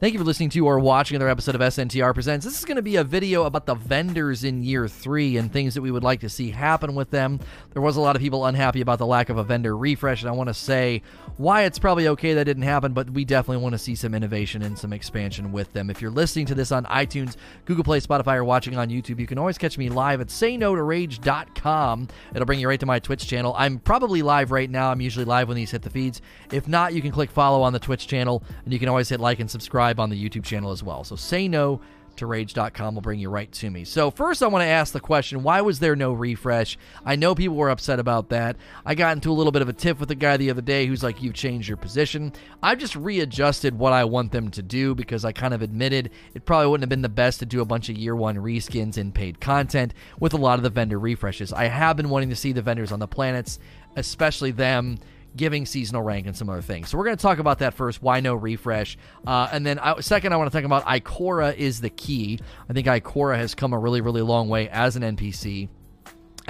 Thank you for listening to or watching another episode of SNTR Presents. This is going to be a video about the vendors in year three and things that we would like to see happen with them. There was a lot of people unhappy about the lack of a vendor refresh, and I want to say why it's probably okay that didn't happen, but we definitely want to see some innovation and some expansion with them. If you're listening to this on iTunes, Google Play, Spotify, or watching on YouTube, you can always catch me live at sayno2rage.com. It'll bring you right to my Twitch channel. I'm probably live right now. I'm usually live when these hit the feeds. If not, you can click follow on the Twitch channel, and you can always hit like and subscribe on the YouTube channel as well. So say no to rage.com will bring you right to me. So first I want to ask the question, why was there no refresh? I know people were upset about that. I got into a little bit of a tiff with a guy the other day who's like you've changed your position. I've just readjusted what I want them to do because I kind of admitted it probably wouldn't have been the best to do a bunch of year 1 reskins and paid content with a lot of the vendor refreshes. I have been wanting to see the vendors on the planets, especially them giving seasonal rank and some other things. So we're going to talk about that first. Why no refresh? Uh, and then I, second, I want to talk about Ikora is the key. I think Ikora has come a really, really long way as an NPC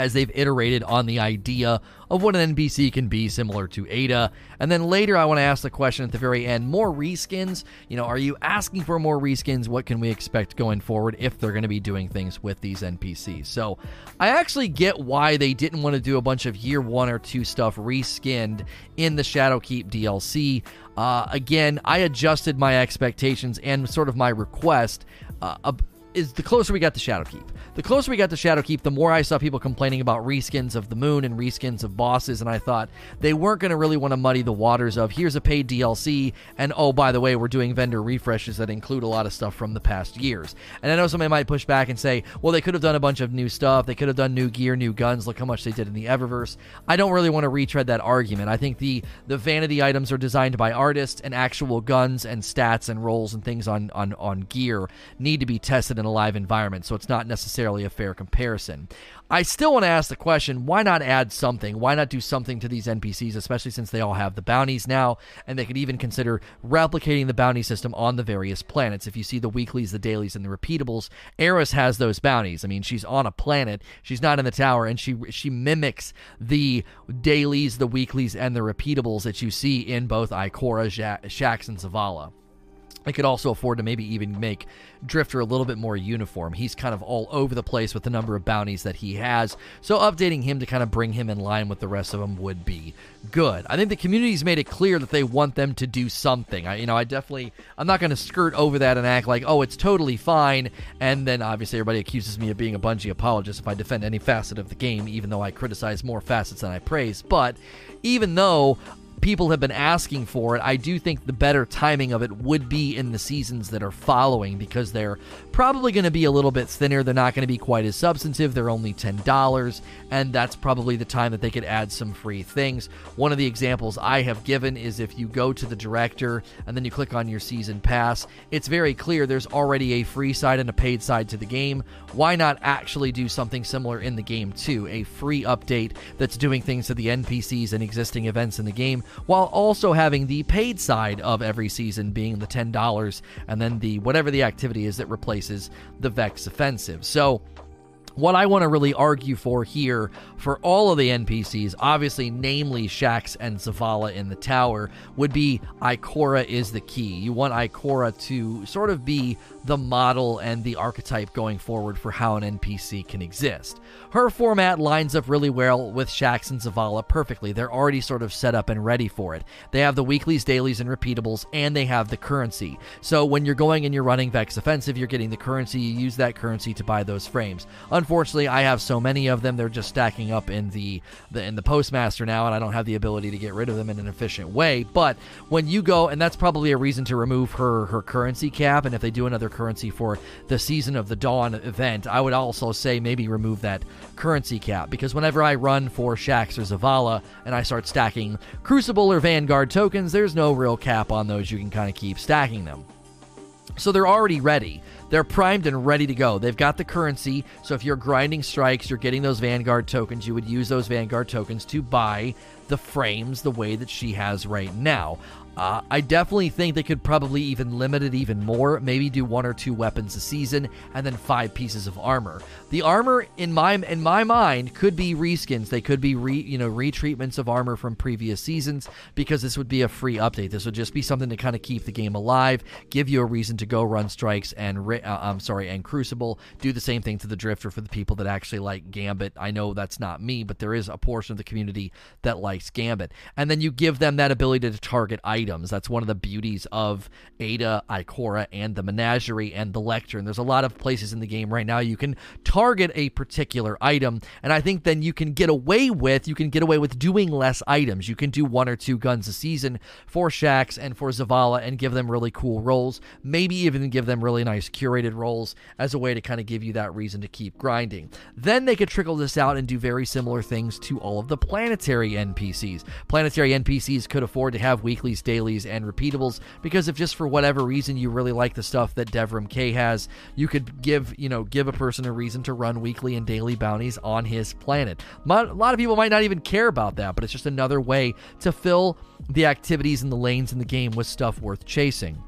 as they've iterated on the idea of what an NPC can be, similar to Ada. And then later, I want to ask the question at the very end more reskins. You know, are you asking for more reskins? What can we expect going forward if they're going to be doing things with these NPCs? So I actually get why they didn't want to do a bunch of year one or two stuff reskinned in the Shadowkeep DLC. Uh, again, I adjusted my expectations and sort of my request. Uh, is the closer we got to Shadowkeep. The closer we got to Shadowkeep, the more I saw people complaining about reskins of the moon and reskins of bosses, and I thought they weren't going to really want to muddy the waters of here's a paid DLC, and oh, by the way, we're doing vendor refreshes that include a lot of stuff from the past years. And I know somebody might push back and say, well, they could have done a bunch of new stuff, they could have done new gear, new guns, look how much they did in the Eververse. I don't really want to retread that argument. I think the, the vanity items are designed by artists, and actual guns and stats and rolls and things on, on, on gear need to be tested in a live environment, so it's not necessarily a fair comparison. I still want to ask the question why not add something? Why not do something to these NPCs, especially since they all have the bounties now, and they could even consider replicating the bounty system on the various planets? If you see the weeklies, the dailies, and the repeatables, Eris has those bounties. I mean, she's on a planet, she's not in the tower, and she she mimics the dailies, the weeklies, and the repeatables that you see in both Ikora, Shaxx, and Zavala. I could also afford to maybe even make Drifter a little bit more uniform. He's kind of all over the place with the number of bounties that he has, so updating him to kind of bring him in line with the rest of them would be good. I think the community's made it clear that they want them to do something. I, you know, I definitely, I'm not going to skirt over that and act like, oh, it's totally fine, and then obviously everybody accuses me of being a Bungie apologist if I defend any facet of the game, even though I criticize more facets than I praise. But even though people have been asking for it. I do think the better timing of it would be in the seasons that are following because they're probably going to be a little bit thinner. They're not going to be quite as substantive. They're only $10, and that's probably the time that they could add some free things. One of the examples I have given is if you go to the director and then you click on your season pass, it's very clear there's already a free side and a paid side to the game. Why not actually do something similar in the game too? A free update that's doing things to the NPCs and existing events in the game while also having the paid side of every season being the $10 and then the whatever the activity is that replaces the Vex offensive. So what I want to really argue for here for all of the NPCs, obviously, namely Shaxx and Zavala in the tower, would be Ikora is the key. You want Ikora to sort of be the model and the archetype going forward for how an NPC can exist. Her format lines up really well with Shaxx and Zavala perfectly. They're already sort of set up and ready for it. They have the weeklies, dailies, and repeatables, and they have the currency. So when you're going and you're running Vex Offensive, you're getting the currency, you use that currency to buy those frames. Unfortunately, I have so many of them, they're just stacking up in the, the in the Postmaster now, and I don't have the ability to get rid of them in an efficient way. But when you go, and that's probably a reason to remove her her currency cap, and if they do another currency for the Season of the Dawn event, I would also say maybe remove that currency cap because whenever I run for Shaxx or Zavala and I start stacking Crucible or Vanguard tokens, there's no real cap on those. You can kind of keep stacking them. So they're already ready. They're primed and ready to go. They've got the currency. So if you're grinding strikes, you're getting those Vanguard tokens. You would use those Vanguard tokens to buy the frames the way that she has right now. Uh, I definitely think they could probably even limit it even more. Maybe do one or two weapons a season, and then five pieces of armor. The armor, in my in my mind, could be reskins. They could be re you know retreatments of armor from previous seasons because this would be a free update. This would just be something to kind of keep the game alive, give you a reason to go run strikes and uh, I'm sorry and Crucible. Do the same thing to the Drifter for the people that actually like Gambit. I know that's not me, but there is a portion of the community that likes Gambit, and then you give them that ability to target items. That's one of the beauties of Ada, Ikora, and the Menagerie and the Lectern. There's a lot of places in the game right now you can target a particular item. And I think then you can get away with you can get away with doing less items. You can do one or two guns a season for Shaxx and for Zavala and give them really cool roles. Maybe even give them really nice curated roles as a way to kind of give you that reason to keep grinding. Then they could trickle this out and do very similar things to all of the planetary NPCs. Planetary NPCs could afford to have weeklies, dailies, and repeatables because if just for whatever reason you really like the stuff that Devrim Kay has, you could give, you know, give a person a reason to to run weekly and daily bounties on his planet. A lot of people might not even care about that, but it's just another way to fill the activities and the lanes in the game with stuff worth chasing.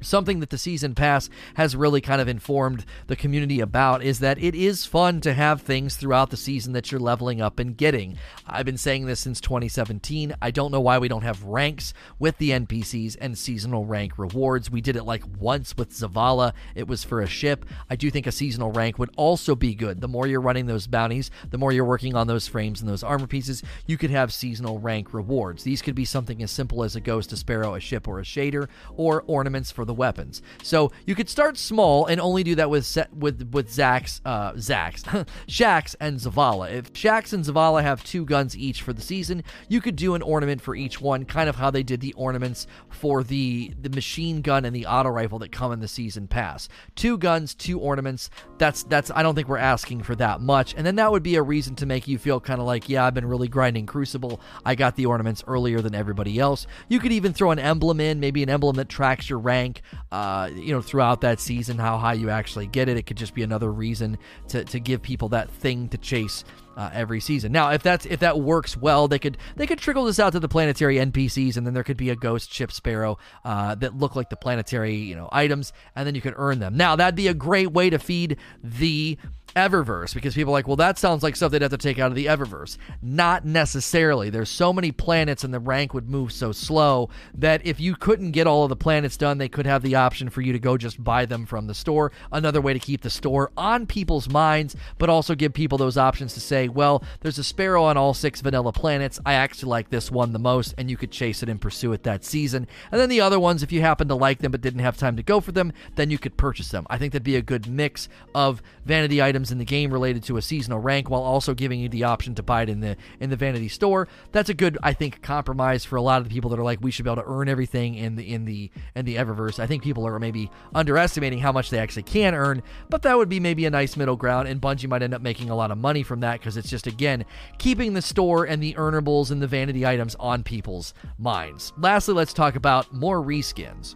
Something that the season pass has really kind of informed the community about is that it is fun to have things throughout the season that you're leveling up and getting. I've been saying this since 2017. I don't know why we don't have ranks with the NPCs and seasonal rank rewards. We did it like once with Zavala, it was for a ship. I do think a seasonal rank would also be good. The more you're running those bounties, the more you're working on those frames and those armor pieces, you could have seasonal rank rewards. These could be something as simple as a ghost, a sparrow, a ship, or a shader, or ornaments for the weapons. So you could start small and only do that with set, with with Zax, uh, Zax, Shaxx, and Zavala. If Shaxx and Zavala have two guns each for the season, you could do an ornament for each one, kind of how they did the ornaments for the the machine gun and the auto rifle that come in the season pass. Two guns, two ornaments. That's that's I don't think we're asking for that much. And then that would be a reason to make you feel kind of like, yeah, I've been really grinding Crucible. I got the ornaments earlier than everybody else. You could even throw an emblem in, maybe an emblem that tracks your rank uh, you know, throughout that season, how high you actually get it. It could just be another reason to, to give people that thing to chase uh, every season. Now, if that's if that works well, they could they could trickle this out to the planetary NPCs, and then there could be a ghost ship sparrow uh, that look like the planetary you know items, and then you could earn them. Now, that'd be a great way to feed the Eververse because people are like, well, that sounds like stuff they'd have to take out of the Eververse. Not necessarily. There's so many planets and the rank would move so slow that if you couldn't get all of the planets done, they could have the option for you to go just buy them from the store. Another way to keep the store on people's minds, but also give people those options to say, well, there's a sparrow on all six vanilla planets. I actually like this one the most, and you could chase it and pursue it that season. And then the other ones, if you happen to like them but didn't have time to go for them, then you could purchase them. I think that'd be a good mix of vanity items in the game related to a seasonal rank while also giving you the option to buy it in the in the vanity store. That's a good I think compromise for a lot of the people that are like we should be able to earn everything in the in the in the Eververse. I think people are maybe underestimating how much they actually can earn, but that would be maybe a nice middle ground and Bungie might end up making a lot of money from that because it's just again keeping the store and the earnables and the vanity items on people's minds. Lastly, let's talk about more reskins.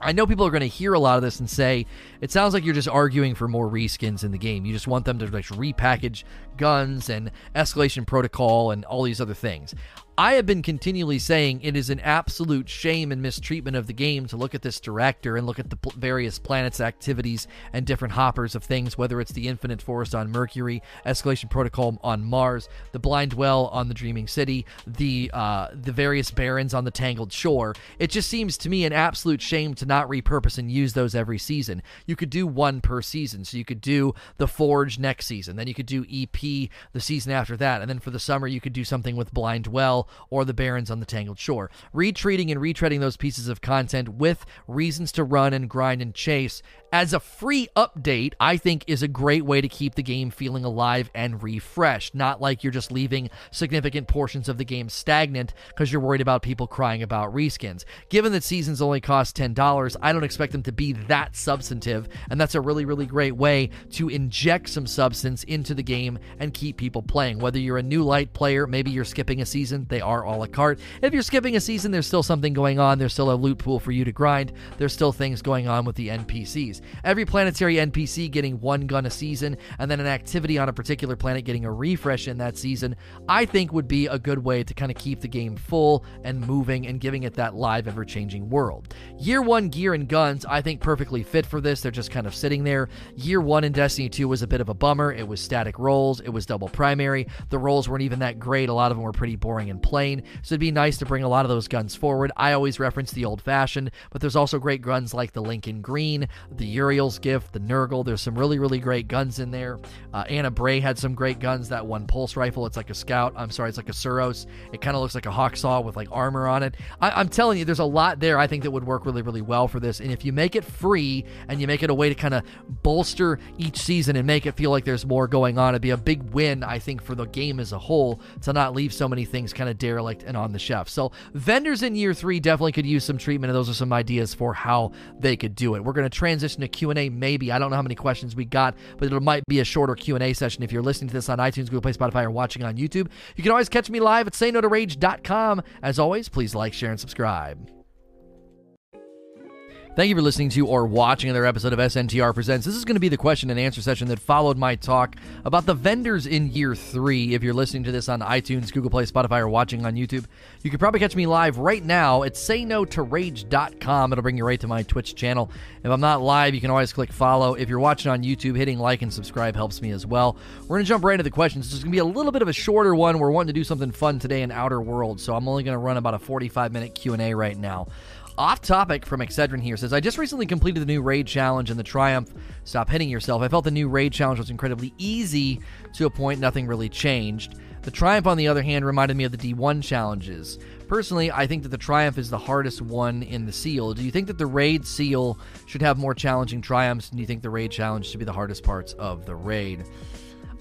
I know people are going to hear a lot of this and say, it sounds like you're just arguing for more reskins in the game. You just want them to like repackage guns and escalation protocol and all these other things. I have been continually saying it is an absolute shame and mistreatment of the game to look at this director and look at the pl- various planets' activities and different hoppers of things, whether it's the Infinite Forest on Mercury, Escalation Protocol on Mars, the Blind Well on the Dreaming City, the uh, the various barons on the Tangled Shore. It just seems to me an absolute shame to not repurpose and use those every season. You could do one per season, so you could do the Forge next season, then you could do EP the season after that, and then for the summer you could do something with Blind Well or the Barons on the Tangled Shore. Retreating and retreading those pieces of content with reasons to run and grind and chase as a free update, I think is a great way to keep the game feeling alive and refreshed. Not like you're just leaving significant portions of the game stagnant because you're worried about people crying about reskins. Given that seasons only cost $10, I don't expect them to be that substantive, and that's a really, really great way to inject some substance into the game and keep people playing. Whether you're a new light player, maybe you're skipping a season, they they are all a la carte. If you're skipping a season, there's still something going on. There's still a loot pool for you to grind. There's still things going on with the NPCs. Every planetary NPC getting one gun a season, and then an activity on a particular planet getting a refresh in that season, I think would be a good way to kind of keep the game full and moving and giving it that live, ever changing world. Year one gear and guns, I think perfectly fit for this. They're just kind of sitting there. Year one in Destiny 2 was a bit of a bummer. It was static rolls, it was double primary. The rolls weren't even that great. A lot of them were pretty boring and plain. So it'd be nice to bring a lot of those guns forward. I always reference the old fashioned, but there's also great guns like the Lincoln Green, the Uriel's Gift, the Nurgle. There's some really, really great guns in there. Uh, Ana Bray had some great guns. That one pulse rifle, it's like a scout. I'm sorry, it's like a Suros. It kind of looks like a Hawksaw with like armor on it. I- I'm telling you, there's a lot there I think that would work really, really well for this. And if you make it free and you make it a way to kind of bolster each season and make it feel like there's more going on, it'd be a big win, I think, for the game as a whole to not leave so many things kind of derelict and on the shelf. So vendors in year three definitely could use some treatment, and those are some ideas for how they could do it. We're going to transition to Q and A. Maybe I don't know how many questions we got, but it might be a shorter Q and A session. If you're listening to this on iTunes, Google Play, Spotify, or watching on YouTube, you can always catch me live at SayNoToRage.com. As always, please like, share, and subscribe. Thank you for listening to or watching another episode of SNTR Presents. This is going to be the question and answer session that followed my talk about the vendors in year three. If you're listening to this on iTunes, Google Play, Spotify, or watching on YouTube, you can probably catch me live right now at saynotorage.com. It'll bring you right to my Twitch channel. If I'm not live, you can always click follow. If you're watching on YouTube, hitting like and subscribe helps me as well. We're going to jump right into the questions. This is going to be a little bit of a shorter one. We're wanting to do something fun today in Outer Worlds, so I'm only going to run about a 45 minute Q&A right now. Off topic from Excedrin here says, I just recently completed the new raid challenge and the Triumph Stop Hitting Yourself. I felt the new raid challenge was incredibly easy to a point, nothing really changed. The Triumph, on the other hand, reminded me of the D1 challenges. Personally, I think that the Triumph is the hardest one in the seal. Do you think that the raid seal should have more challenging triumphs? And do you think the raid challenge should be the hardest parts of the raid?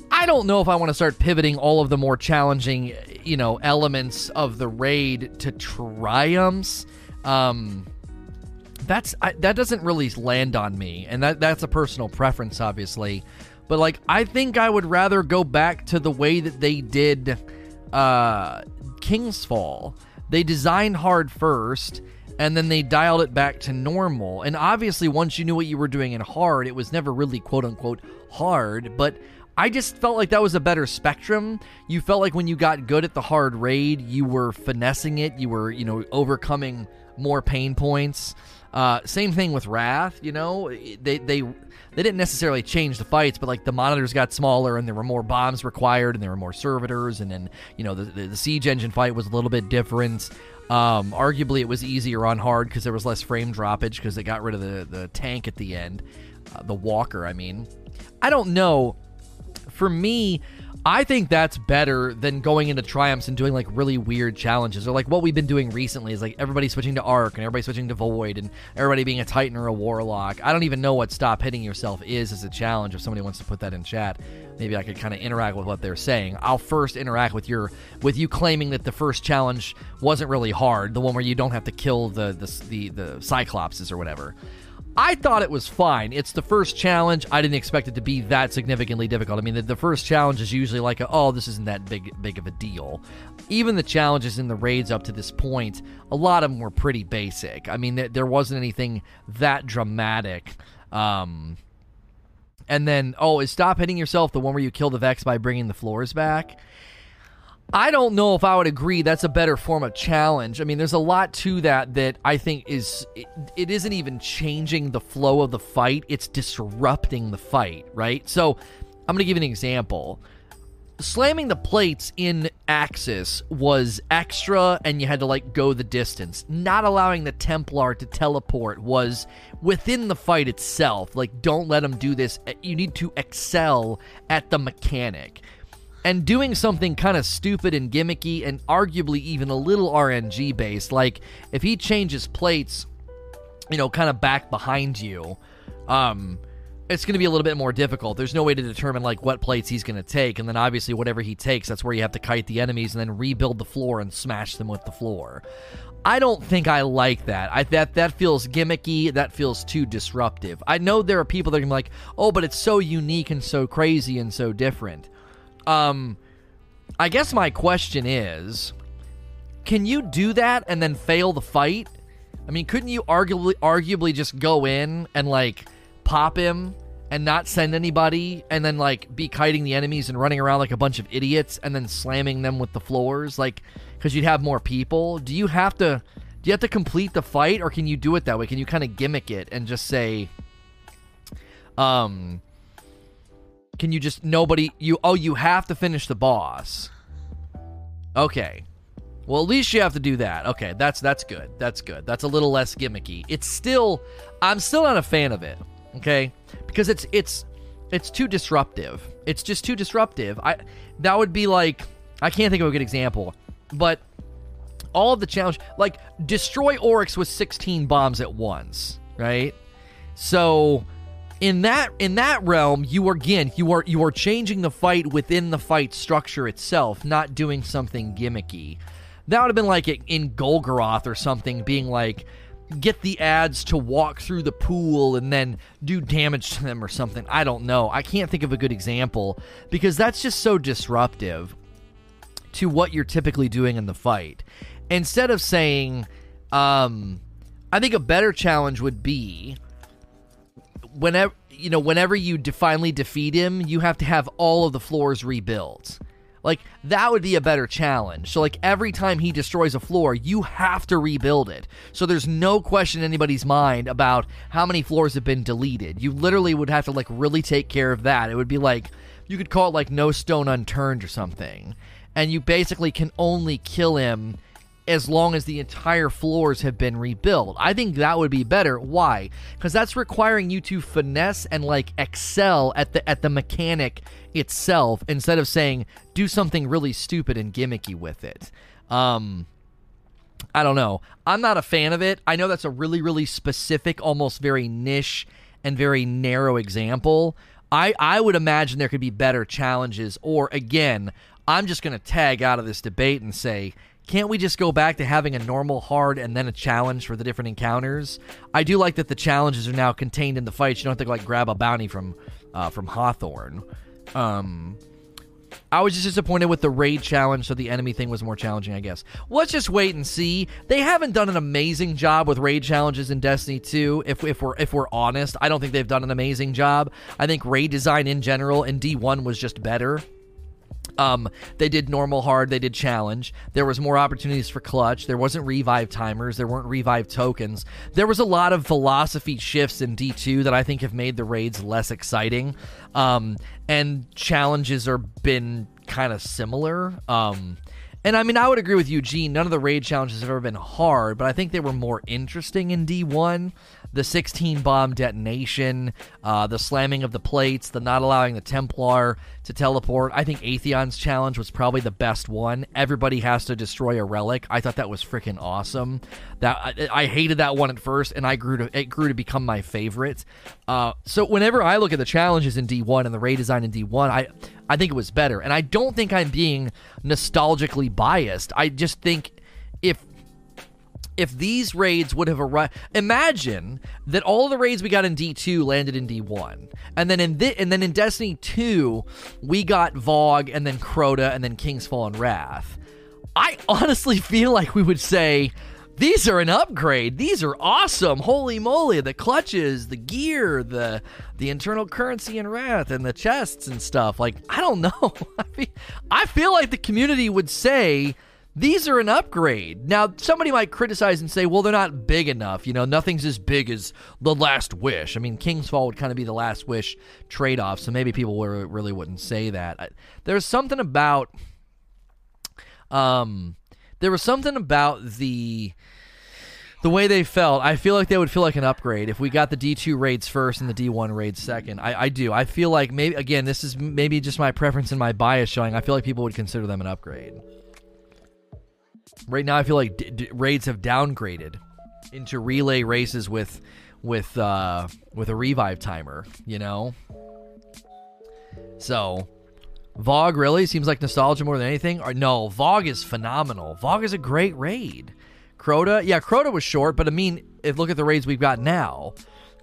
I don't know if I want to start pivoting all of the more challenging, you know, elements of the raid to triumphs. Um, that's I, that doesn't really land on me, and that that's a personal preference, obviously. But like, I think I would rather go back to the way that they did uh, King's Fall. They designed hard first, and then they dialed it back to normal. And obviously, once you knew what you were doing in hard, it was never really quote unquote hard, but I just felt like that was a better spectrum. You felt like when you got good at the hard raid, you were finessing it, you were, you know, overcoming more pain points. Uh, same thing with Wrath. You know, they they they didn't necessarily change the fights, but like the monitors got smaller and there were more bombs required and there were more servitors, and then you know the the, the siege engine fight was a little bit different. Um, arguably, it was easier on hard because there was less frame droppage because they got rid of the the tank at the end, uh, the walker. I mean, I don't know. For me, I think that's better than going into triumphs and doing like really weird challenges or like what we've been doing recently is like everybody switching to arc and everybody switching to void and everybody being a titan or a warlock. I don't even know what stop hitting yourself is as a challenge. If somebody wants to put that in chat, maybe I could kind of interact with what they're saying. I'll first interact with your with you claiming that the first challenge wasn't really hard, the one where you don't have to kill the the the, the cyclopses or whatever. I thought it was fine. It's the first challenge. I didn't expect it to be that significantly difficult. I mean, the, the first challenge is usually like, a, oh, this isn't that big big of a deal. Even the challenges in the raids up to this point, a lot of them were pretty basic. I mean, there, there wasn't anything that dramatic. Um, and then, oh, is stop hitting yourself the one where you kill the Vex by bringing the floors back? I don't know if I would agree that's a better form of challenge. I mean, there's a lot to that that I think is it, it isn't even changing the flow of the fight, it's disrupting the fight, right? So, I'm going to give you an example. Slamming the plates in Aksis was extra and you had to like go the distance. Not allowing the Templar to teleport was within the fight itself. Like don't let them do this. You need to excel at the mechanic and doing something kind of stupid and gimmicky and arguably even a little RNG based. Like if he changes plates, you know, kind of back behind you, um, it's going to be a little bit more difficult. There's no way to determine like what plates he's going to take, and then obviously whatever he takes, that's where you have to kite the enemies and then rebuild the floor and smash them with the floor. I don't think I like that. I that that feels gimmicky. That feels too disruptive. I know there are people that are like, "Oh, but it's so unique and so crazy and so different." Um, I guess my question is can you do that and then fail the fight? I mean, couldn't you arguably arguably just go in and like pop him and not send anybody and then like be kiting the enemies and running around like a bunch of idiots and then slamming them with the floors like cuz you'd have more people? Do you have to do you have to complete the fight or can you do it that way? Can you kind of gimmick it and just say um can you just nobody you oh you have to finish the boss. Okay. Well, at least you have to do that. Okay, that's that's good. That's good. That's a little less gimmicky. It's still I'm still not a fan of it. Okay? Because it's it's it's too disruptive. It's just too disruptive. I that would be like I can't think of a good example, but all of the challenge like destroy Oryx with 16 bombs at once, right? So in that in that realm you are again you are you are changing the fight within the fight structure itself not doing something gimmicky. That would have been like in golgoroth or something being like get the ads to walk through the pool and then do damage to them or something. I don't know. I can't think of a good example because that's just so disruptive to what you're typically doing in the fight. Instead of saying um i think a better challenge would be whenever you know whenever you de- finally defeat him, you have to have all of the floors rebuilt. Like that would be a better challenge. So like every time he destroys a floor, you have to rebuild it. So there's no question in anybody's mind about how many floors have been deleted. You literally would have to like really take care of that. It would be like you could call it like no stone unturned or something. And you basically can only kill him as long as the entire floors have been rebuilt. I think that would be better. Why? Because that's requiring you to finesse and like excel at the at the mechanic itself instead of saying do something really stupid and gimmicky with it. Um I don't know. I'm not a fan of it. I know that's a really really specific, almost very niche and very narrow example. I I would imagine there could be better challenges or again, I'm just going to tag out of this debate and say can't we just go back to having a normal hard and then a challenge for the different encounters? I do like that the challenges are now contained in the fights. You don't have to like grab a bounty from uh, from Hawthorne. Um, I was just disappointed with the raid challenge, so the enemy thing was more challenging, I guess. Let's just wait and see. They haven't done an amazing job with raid challenges in Destiny 2. If, if we're if we're honest, I don't think they've done an amazing job. I think raid design in general in D1 was just better. Um, they did normal hard, they did challenge. There was more opportunities for clutch. There wasn't revive timers, there weren't revive tokens. There was a lot of philosophy shifts in D2 that I think have made the raids less exciting. Um, and challenges are been kind of similar. Um, and I mean, I would agree with Eugene. None of the raid challenges have ever been hard, but I think they were more interesting in D1 the 16 bomb detonation, uh, the slamming of the plates, the not allowing the Templar to teleport. I think Atheon's challenge was probably the best one. Everybody has to destroy a relic. I thought that was freaking awesome. That I, I, hated that one at first, and I grew to it grew to become my favorite. Uh, so whenever I look at the challenges in D1 and the raid design in D1, I I think it was better, and I don't think I'm being nostalgically biased. I just think if if these raids would have arrived imagine that all the raids we got in D2 landed in D1 and then in and then in Destiny 2 we got VoG and then Crota and then King's Fall and Wrath. I honestly feel like we would say these are an upgrade. These are awesome. Holy moly, the clutches, the gear, the the internal currency and wrath and the chests and stuff. Like, I don't know. I feel, I feel like the community would say these are an upgrade. Now, somebody might criticize and say, well, they're not big enough. You know, nothing's as big as The Last Wish. I mean, King's Fall would kind of be the Last Wish trade off, so maybe people really wouldn't say that. There's something about. Um, there was something about the the way they felt, I feel like they would feel like an upgrade if we got the D2 raids first and the D1 raids second. I, I do. I feel like maybe, again, this is maybe just my preference and my bias showing. I feel like people would consider them an upgrade. Right now, I feel like d- d- raids have downgraded into relay races with with uh, with a revive timer. You know, so VoG really seems like nostalgia more than anything. Or no, VoG is phenomenal. VoG is a great raid. Crota, yeah, Crota was short, but I mean, if look at the raids we've got now.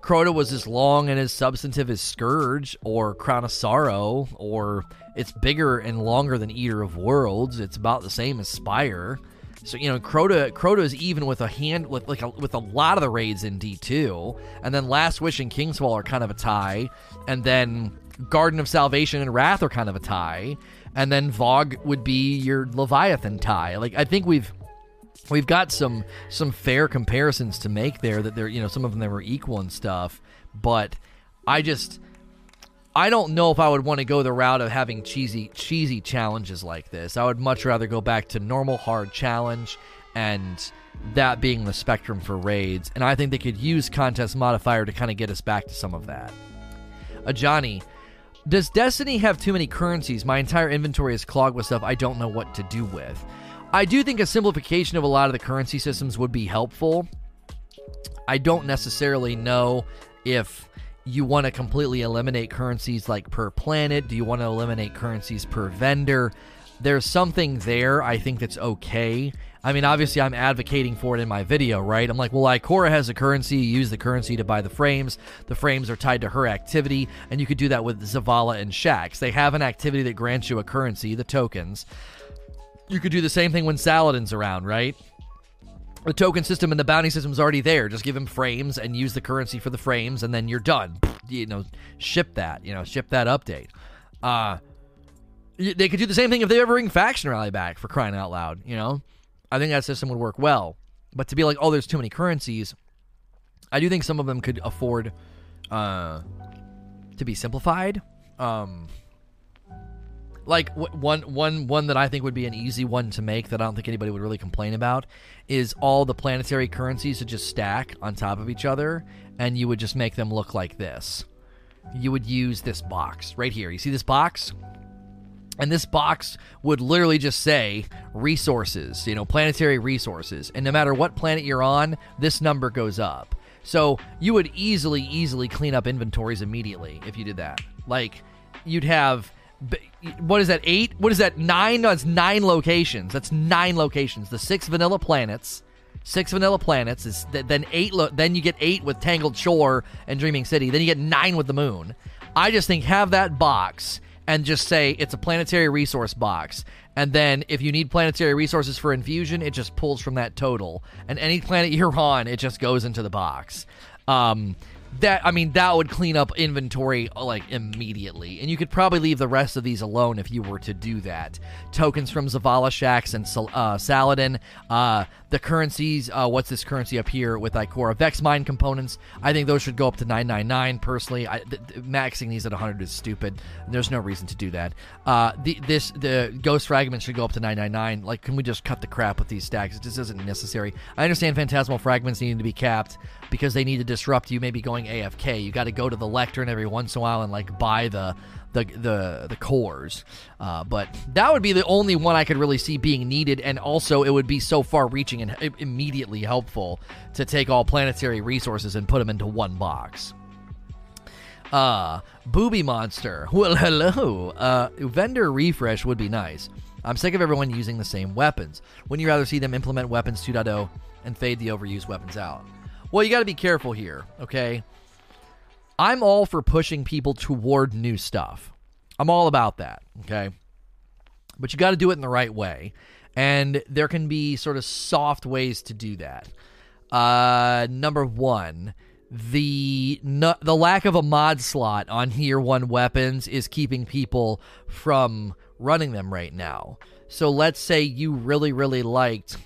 Crota was as long and as substantive as Scourge or Crown of Sorrow, or it's bigger and longer than Eater of Worlds. It's about the same as Spire. So you know, Crota Crota is even with a hand with like a, with a lot of the raids in D two, and then Last Wish and Kingsfall are kind of a tie, and then Garden of Salvation and Wrath are kind of a tie, and then VoG would be your Leviathan tie. Like I think we've we've got some some fair comparisons to make there that they're you know some of them they were equal and stuff, but I just I don't know if I would want to go the route of having cheesy cheesy challenges like this. I would much rather go back to normal hard challenge and that being the spectrum for raids. And I think they could use contest modifier to kind of get us back to some of that. A uh, Johnny, does Destiny have too many currencies? My entire inventory is clogged with stuff I don't know what to do with. I do think a simplification of a lot of the currency systems would be helpful. I don't necessarily know if you want to completely eliminate currencies like per planet? Do you want to eliminate currencies per vendor? There's something there I think that's okay. I mean, obviously, I'm advocating for it in my video, right? I'm like, well, Ikora has a currency. You use the currency to buy the frames. The frames are tied to her activity, and you could do that with Zavala and Shaxx. They have an activity that grants you a currency, the tokens. You could do the same thing when Saladin's around, right? the token system and the bounty system is already there. Just give him frames and use the currency for the frames, and then you're done. You know, ship that. You know, ship that update. Uh, they could do the same thing if they ever bring faction rally back for crying out loud. You know, I think that system would work well. But to be like, oh, there's too many currencies, I do think some of them could afford uh, to be simplified. Um, like one one one that I think would be an easy one to make that I don't think anybody would really complain about is all the planetary currencies to just stack on top of each other and you would just make them look like this. You would use this box right here. You see this box? And this box would literally just say resources, you know, planetary resources. And no matter what planet you're on, this number goes up. So you would easily, easily clean up inventories immediately if you did that. Like, you'd have what is that eight what is that nine no it's nine locations that's nine locations the six vanilla planets six vanilla planets is th- then eight lo- then you get eight with tangled shore and dreaming city then you get nine with the moon i just think have that box and just say it's a planetary resource box. And then if you need planetary resources for infusion it just pulls from that total. And any planet you're on it just goes into the box. Um, that I mean that would clean up inventory like immediately, and you could probably leave the rest of these alone if you were to do that. Tokens from Zavala Shaxx and uh, Saladin, uh, the currencies. Uh, what's this currency up here with Ikora Vex Mine components? I think those should go up to 999. Personally, I, th- th- maxing these at 100 is stupid. There's no reason to do that. Uh, the this the Ghost fragments should go up to 999. Like, can we just cut the crap with these stacks? It just isn't necessary. I understand Phantasmal fragments needing to be capped because they need to disrupt you, maybe going AFK. You got to go to the lectern every once in a while and like buy the the the the cores. Uh, but that would be the only one I could really see being needed, and also it would be so far-reaching and immediately helpful to take all planetary resources and put them into one box. Uh, Booby Monster. Well, hello. Uh, vendor refresh would be nice. I'm sick of everyone using the same weapons. Wouldn't you rather see them implement weapons 2.0 and fade the overused weapons out? Well, you got to be careful here, okay? I'm all for pushing people toward new stuff. I'm all about that, okay? But you got to do it in the right way. And there can be sort of soft ways to do that. Uh, number one, the the lack of a mod slot on Year One weapons is keeping people from running them right now. So let's say you really really liked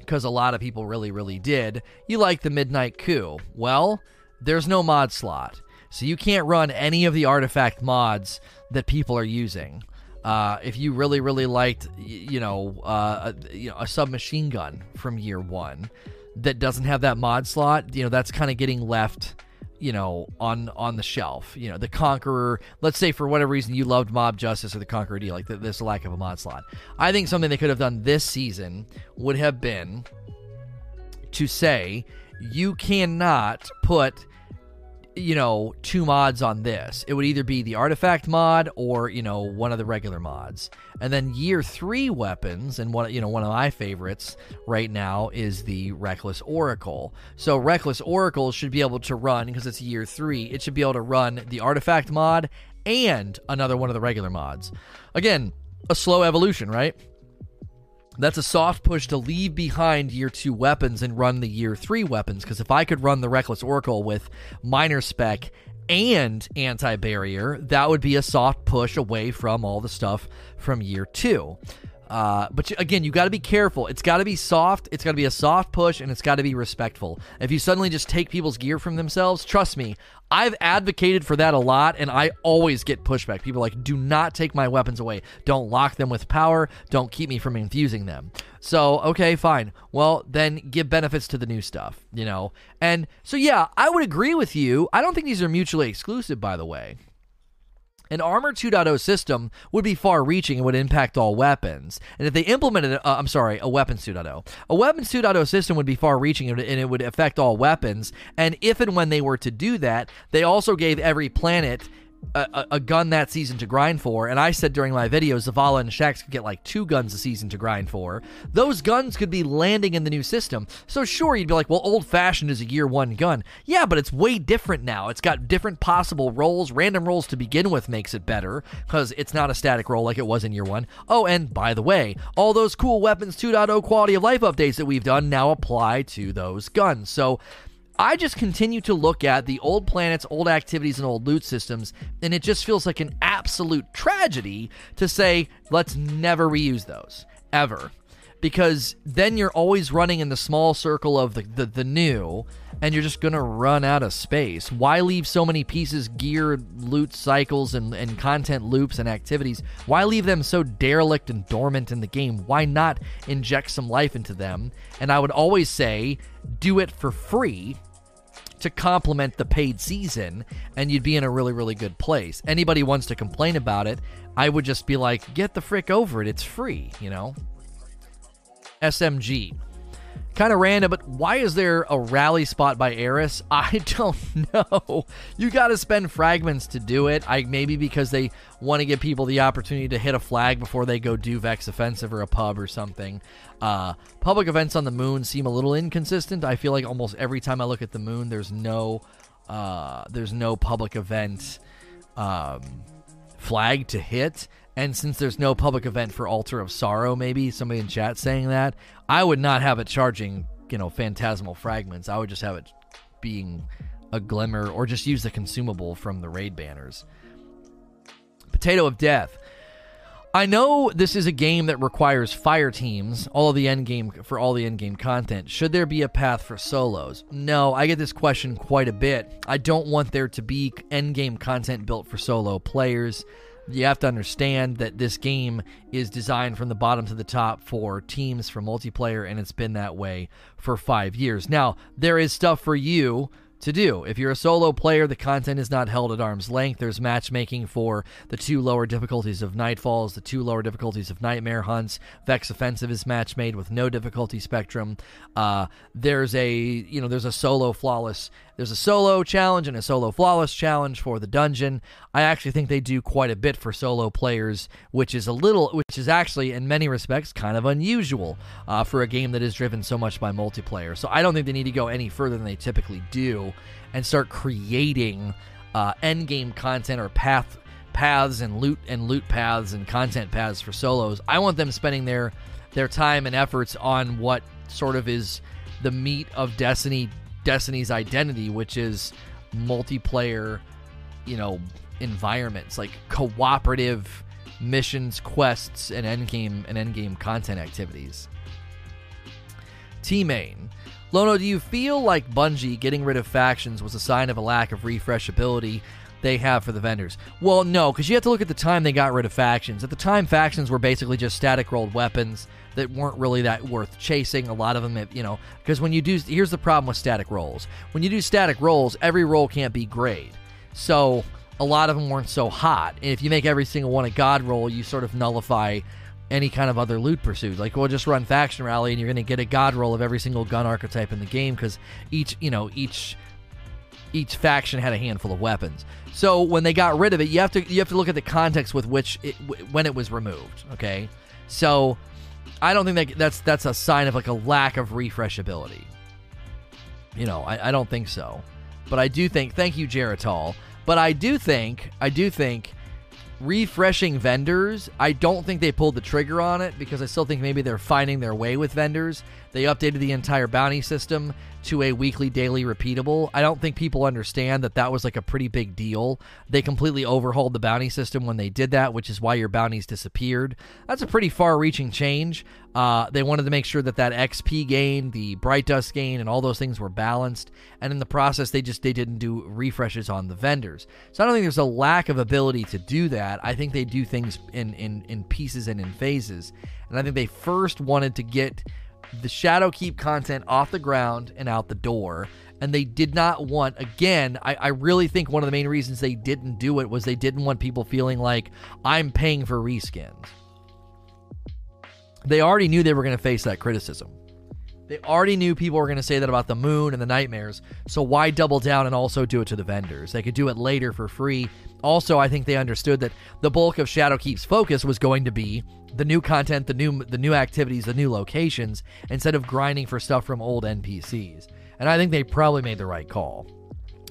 because a lot of people really really did. You like the Midnight Coup. Well, there's no mod slot. So you can't run any of the artifact mods that people are using. Uh, if you really, really liked, you know, uh, a, you know, a submachine gun from year one that doesn't have that mod slot, you know, that's kind of getting left, you know, on on the shelf. You know, the Conqueror. Let's say for whatever reason you loved Mob Justice or the Conqueror D, like this lack of a mod slot. I think something they could have done this season would have been to say you cannot put you know, two mods on this. It would either be the artifact mod or, you know, one of the regular mods. And then year 3 weapons and one you know, one of my favorites right now is the Reckless Oracle. So Reckless Oracle should be able to run because it's year 3. It should be able to run the artifact mod and another one of the regular mods. Again, a slow evolution, right? That's a soft push to leave behind year two weapons and run the year three weapons. Because if I could run the Reckless Oracle with minor spec and anti barrier, that would be a soft push away from all the stuff from year two. Uh, but you, again, you got to be careful. It's got to be soft. It's got to be a soft push, and it's got to be respectful. If you suddenly just take people's gear from themselves, trust me, I've advocated for that a lot, and I always get pushback. People like, do not take my weapons away. Don't lock them with power. Don't keep me from infusing them. So, okay, fine. Well, then give benefits to the new stuff, you know? And so, yeah, I would agree with you. I don't think these are mutually exclusive, by the way. An Armor 2.0 system would be far reaching and would impact all weapons. And if they implemented, uh, I'm sorry, a Weapons 2.0. A Weapons 2.0 system would be far reaching and it would affect all weapons. And if and when they were to do that, they also gave every planet a, a, gun that season to grind for, and I said during my video, Zavala and Shaxx could get like two guns a season to grind for. Those guns could be landing in the new system. So sure, you'd be like, well, old fashioned is a year one gun. Yeah, but it's way different now. It's got different possible rolls. Random rolls to begin with makes it better because it's not a static roll like it was in year one. Oh, and by the way, all those cool weapons 2.0 quality of life updates that we've done now apply to those guns. So I just continue to look at the old planets, old activities, and old loot systems, and it just feels like an absolute tragedy to say, let's never reuse those, ever. Because then you're always running in the small circle of the, the, the new, and you're just going to run out of space. Why leave so many pieces, gear, loot cycles, and, and content loops and activities? Why leave them so derelict and dormant in the game? Why not inject some life into them? And I would always say, do it for free to complement the paid season, and you'd be in a really, really good place. Anybody wants to complain about it, I would just be like, get the frick over it. It's free, you know? SMG. Kind of random, but why is there a rally spot by Eris? I don't know. You got to spend fragments to do it. I maybe because they want to give people the opportunity to hit a flag before they go do Vex offensive or a pub or something. Uh, public events on the moon seem a little inconsistent. I feel like almost every time I look at the moon, there's no uh, there's no public event um, flag to hit. And since there's no public event for Altar of Sorrow, maybe somebody in chat saying that, I would not have it charging, you know, phantasmal fragments. I would just have it being a glimmer or just use the consumable from the raid banners. Potato of Death. I know this is a game that requires fire teams, all the end game for all the end game content. Should there be a path for solos? No, I get this question quite a bit. I don't want there to be end game content built for solo players you have to understand that this game is designed from the bottom to the top for teams for multiplayer and it's been that way for 5 years. Now, there is stuff for you to do. If you're a solo player, the content is not held at arm's length. There's matchmaking for the two lower difficulties of Nightfalls, the two lower difficulties of Nightmare Hunts. Vex Offensive is match made with no difficulty spectrum. Uh, there's a you know there's a solo flawless there's a solo challenge and a solo flawless challenge for the dungeon. I actually think they do quite a bit for solo players, which is a little, which is actually in many respects kind of unusual uh, for a game that is driven so much by multiplayer. So I don't think they need to go any further than they typically do and start creating uh, end game content or path paths and loot and loot paths and content paths for solos. I want them spending their their time and efforts on what sort of is the meat of Destiny Destiny's identity, which is multiplayer, you know, environments like cooperative missions, quests, and endgame and endgame content activities. T main. Lono, do you feel like Bungie getting rid of factions was a sign of a lack of refreshability they have for the vendors? Well, no, because you have to look at the time they got rid of factions. At the time, factions were basically just static rolled weapons that weren't really that worth chasing. A lot of them, you know, because when you do, here's the problem with static rolls. When you do static rolls, every roll can't be great. So a lot of them weren't so hot. And if you make every single one a god roll, you sort of nullify any kind of other loot pursuit. Like we'll just run faction rally, and you're going to get a god roll of every single gun archetype in the game because each, you know, each each faction had a handful of weapons. So when they got rid of it, you have to you have to look at the context with which it, when it was removed. Okay, so I don't think that that's that's a sign of like a lack of refreshability. You know, I, I don't think so. But I do think thank you, Geritol. But I do think I do think refreshing vendors, I don't think they pulled the trigger on it because I still think maybe they're finding their way with vendors. They updated the entire bounty system to a weekly, daily, repeatable. I don't think people understand that that was like a pretty big deal. They completely overhauled the bounty system when they did that, which is why your bounties disappeared. That's a pretty far reaching change. Uh, they wanted to make sure that that XP gain, the Bright Dust gain, and all those things were balanced. And in the process, they just they didn't do refreshes on the vendors. So I don't think there's a lack of ability to do that. I think they do things in in in pieces and in phases. And I think they first wanted to get the Shadowkeep content off the ground and out the door. And they did not want, again, I, I, really think one of the main reasons they didn't do it was they didn't want people feeling like I'm paying for reskins. They already knew they were going to face that criticism. They already knew people were going to say that about the moon and the nightmares, so why double down and also do it to the vendors? They could do it later for free. Also, I think they understood that the bulk of Shadowkeep's focus was going to be the new content, the new the new activities, the new locations instead of grinding for stuff from old NPCs. And I think they probably made the right call.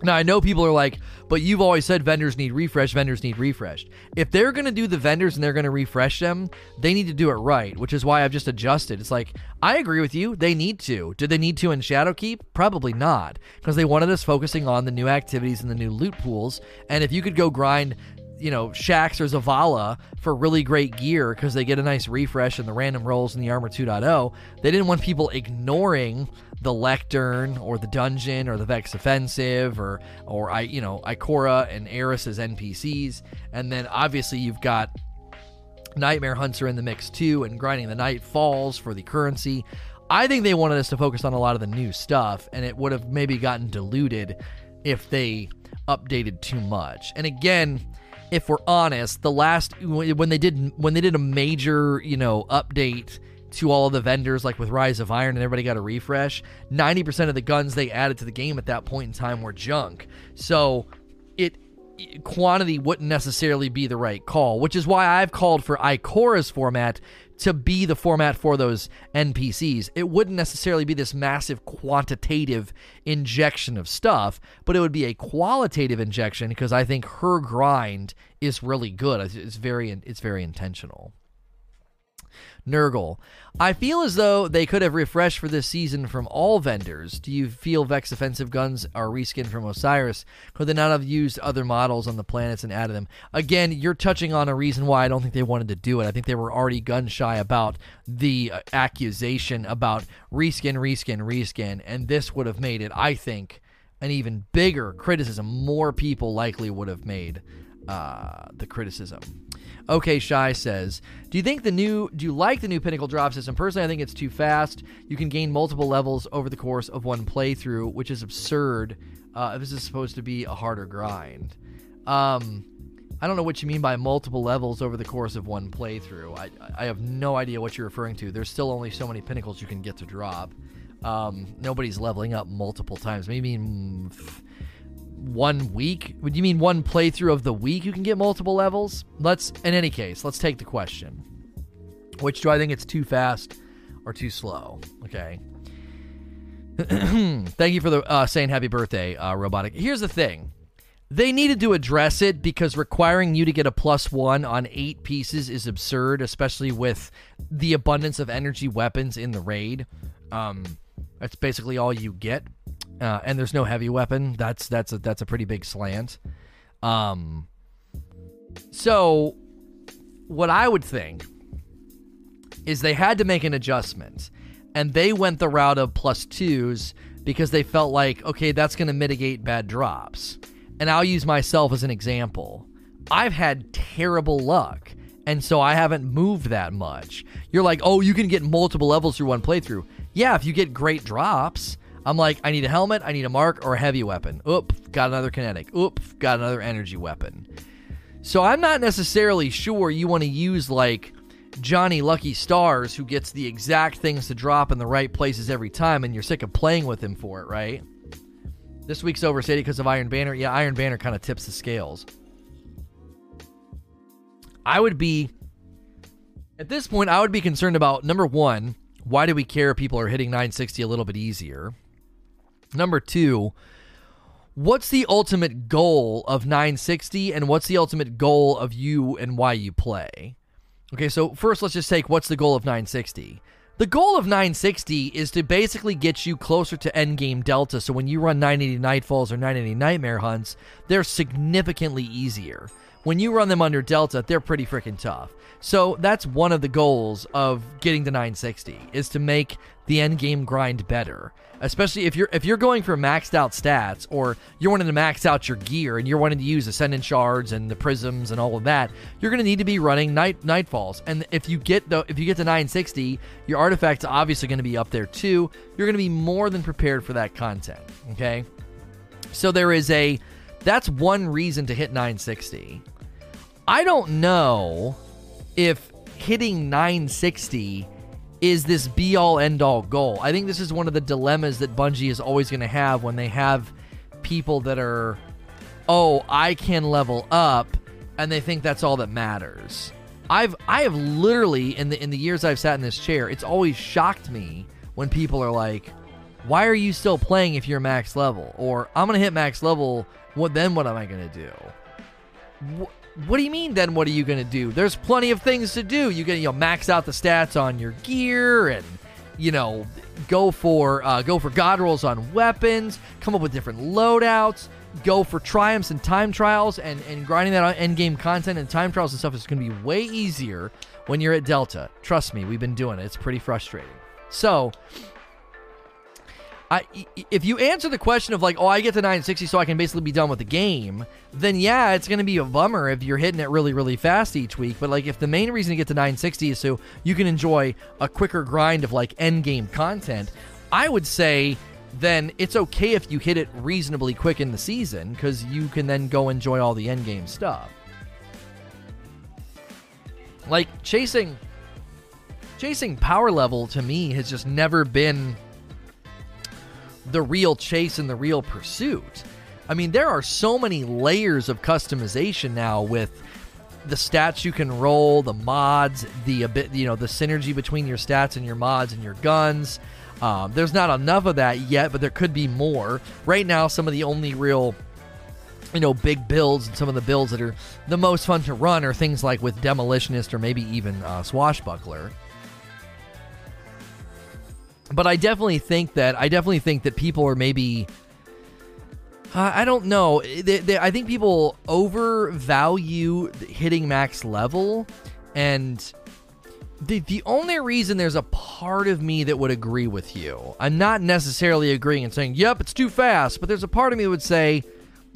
Now, I know people are like, but you've always said vendors need refresh, vendors need refreshed. If they're going to do the vendors and they're going to refresh them, they need to do it right, which is why I've just adjusted. It's like, I agree with you. They need to. Did they need to in Shadowkeep? Probably not, because they wanted us focusing on the new activities and the new loot pools. And if you could go grind you know, Shaxx or Zavala for really great gear because they get a nice refresh in the random rolls in the Armor 2.0. They didn't want people ignoring the Lectern or the Dungeon or the Vex Offensive or or I you know Ikora and Eris as NPCs, and then obviously you've got Nightmare Hunter in the mix too, and grinding the Night Falls for the currency. I think they wanted us to focus on a lot of the new stuff, and it would have maybe gotten diluted if they updated too much. And again, if we're honest, the last when they did when they did a major you know update to all of the vendors, like with Rise of Iron, and everybody got a refresh. 90% of the guns they added to the game at that point in time were junk. So it quantity wouldn't necessarily be the right call, which is why I've called for Ikora's format to be the format for those NPCs. It wouldn't necessarily be this massive quantitative injection of stuff, but it would be a qualitative injection because I think her grind is really good. It's very it's very intentional. Nurgle. I feel as though they could have refreshed for this season from all vendors. Do you feel Vex offensive guns are reskinned from Osiris? Could they not have used other models on the planets and added them? Again, you're touching on a reason why I don't think they wanted to do it. I think they were already gun shy about the uh, accusation about reskin, reskin, reskin, and this would have made it, I think, an even bigger criticism. More people likely would have made uh, the criticism. Okay, Shy says, "Do you think the new? Do you like the new Pinnacle drop system? Personally, I think it's too fast. You can gain multiple levels over the course of one playthrough, which is absurd. Uh, this is supposed to be a harder grind. Um, I don't know what you mean by multiple levels over the course of one playthrough. I I have no idea what you're referring to. There's still only so many pinnacles you can get to drop. Um, nobody's leveling up multiple times. Maybe." One week? Would you mean one playthrough of the week you can get multiple levels? Let's, in any case, let's take the question. Which do I think it's too fast or too slow? Okay. Thank you for the uh, saying happy birthday, uh, robotic. Here's the thing. They needed to address it because requiring you to get a plus one on eight pieces is absurd, especially with the abundance of energy weapons in the raid. Um, that's basically all you get uh, and there's no heavy weapon. That's that's a that's a pretty big slant. Um, so what I would think is they had to make an adjustment, and they went the route of plus twos because they felt like okay, that's going to mitigate bad drops. And I'll use myself as an example. I've had terrible luck. And so I haven't moved that much. You're like, oh, you can get multiple levels through one playthrough. Yeah, if you get great drops, I'm like, I need a helmet, I need a mark, or a heavy weapon. Oop, got another kinetic. Oop, got another energy weapon. So I'm not necessarily sure you want to use like Johnny Lucky Stars, who gets the exact things to drop in the right places every time, and you're sick of playing with him for it, right? This week's overstated because of Iron Banner. Yeah, Iron Banner kind of tips the scales. I would be, at this point, I would be concerned about number one, why do we care if people are hitting 960 a little bit easier? Number two, what's the ultimate goal of 960 and what's the ultimate goal of you and why you play? Okay, so first let's just take what's the goal of 960? The goal of 960 is to basically get you closer to endgame Delta, so when you run 980 Nightfalls or 980 Nightmare Hunts, they're significantly easier. When you run them under Delta, they're pretty freaking tough. So that's one of the goals of getting to 960 is to make the end game grind better. Especially if you're if you're going for maxed out stats or you're wanting to max out your gear and you're wanting to use ascendant shards and the prisms and all of that, you're going to need to be running night nightfalls. And if you get the if you get to 960, your artifact's obviously going to be up there too. You're going to be more than prepared for that content. Okay, so there is a that's one reason to hit 960. I don't know if hitting 960 is this be all end all goal. I think this is one of the dilemmas that Bungie is always going to have when they have people that are, oh, I can level up, and they think that's all that matters. I've I have literally in the in the years I've sat in this chair, it's always shocked me when people are like, "Why are you still playing if you're max level?" Or "I'm gonna hit max level. What then? What am I gonna do?" What do you mean then what are you going to do? There's plenty of things to do. You can you know max out the stats on your gear and you know go for uh, go for god rolls on weapons come up with different loadouts go for triumphs and time trials and and grinding that on end game content and time trials and stuff is going to be way easier when you're at delta. Trust me we've been doing it. It's pretty frustrating. So I, if you answer the question of like, oh, I get to 960 so I can basically be done with the game, then yeah, it's going to be a bummer if you're hitting it really, really fast each week. But like, if the main reason to get to 960 is so you can enjoy a quicker grind of like end game content, I would say then it's okay if you hit it reasonably quick in the season because you can then go enjoy all the end game stuff. Like chasing, chasing power level to me has just never been the real chase and the real pursuit. I mean, there are so many layers of customization now with the stats you can roll, the mods, the bit, you know, the synergy between your stats and your mods and your guns. Um, there's not enough of that yet, but there could be more. Right now, some of the only real, you know, big builds and some of the builds that are the most fun to run are things like with Demolitionist or maybe even uh, Swashbuckler but I definitely think that I definitely think that people are maybe uh, I don't know. They, they, I think people overvalue hitting max level, and the the only reason there's a part of me that would agree with you. I'm not necessarily agreeing and saying, "Yep, it's too fast," but there's a part of me that would say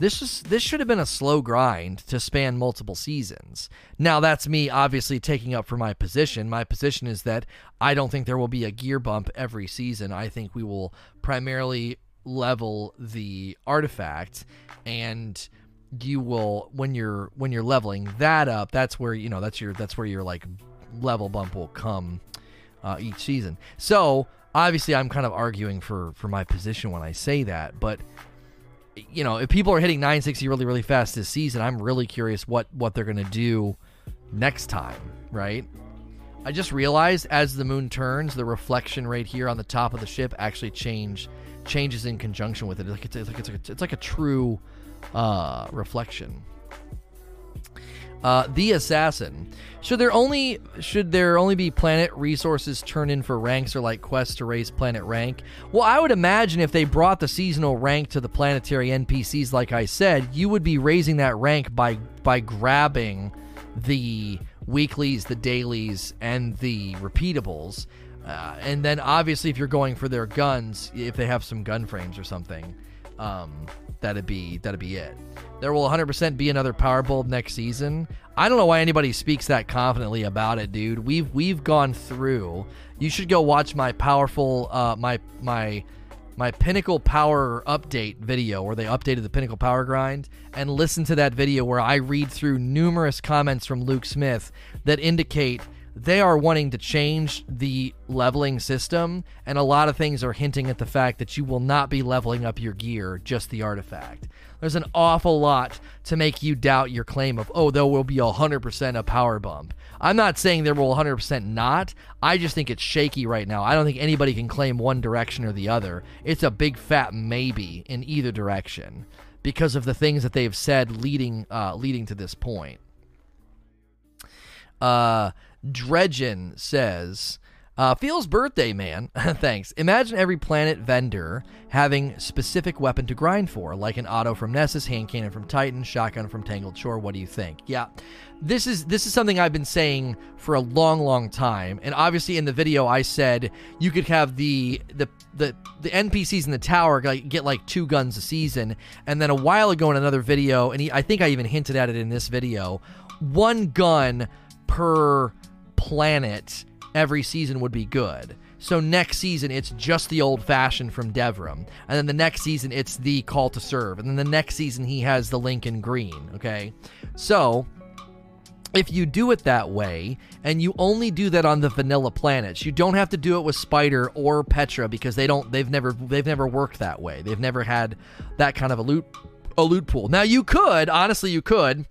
this is this should have been a slow grind to span multiple seasons. Now that's me obviously taking up for my position. My position is that I don't think there will be a gear bump every season. I think we will primarily level the artifact and you will when you're when you're leveling that up that's where you know that's your that's where your like level bump will come uh, each season so obviously i'm kind of arguing for for my position when i say that but you know, if people are hitting 960 really, really fast this season, I'm really curious what what they're gonna do next time, right? I just realized as the moon turns, the reflection right here on the top of the ship actually change changes in conjunction with it. Like it's, it's like it's like a, it's like a true uh, reflection. Uh, the assassin. Should there only should there only be planet resources turned in for ranks or like quests to raise planet rank? Well, I would imagine if they brought the seasonal rank to the planetary NPCs, like I said, you would be raising that rank by by grabbing the weeklies, the dailies, and the repeatables. Uh, and then obviously, if you're going for their guns, if they have some gun frames or something, um, that'd be that'd be it. There will 100% be another power bulb next season. I don't know why anybody speaks that confidently about it, dude. We've we've gone through. You should go watch my powerful uh, my my my Pinnacle Power update video where they updated the Pinnacle Power grind and listen to that video where I read through numerous comments from Luke Smith that indicate they are wanting to change the leveling system, and a lot of things are hinting at the fact that you will not be leveling up your gear, just the artifact. There's an awful lot to make you doubt your claim of, oh, there will be 100% a power bump. I'm not saying there will 100% not. I just think it's shaky right now. I don't think anybody can claim one direction or the other. It's a big fat maybe in either direction because of the things that they've said leading uh, leading to this point. Uh, Dredgen says, uh, Feels birthday, man. Thanks. Imagine every planet vendor having specific weapon to grind for, like an auto from Nessus, hand cannon from Titan, shotgun from Tangled Shore. What do you think? Yeah, this is this is something I've been saying for a long, long time. And obviously, in the video, I said you could have the the the, the NPCs in the tower get like two guns a season, and then a while ago in another video, and he, I think I even hinted at it in this video, one gun per planet every season would be good. So next season it's just the old fashioned from Devrim, and then the next season it's the call to serve, and then the next season he has the Lincoln Green. Okay, so if you do it that way and you only do that on the vanilla planets you don't have to do it with spider or petra because they don't they've never they've never worked that way they've never had that kind of a loot a loot pool now you could honestly you could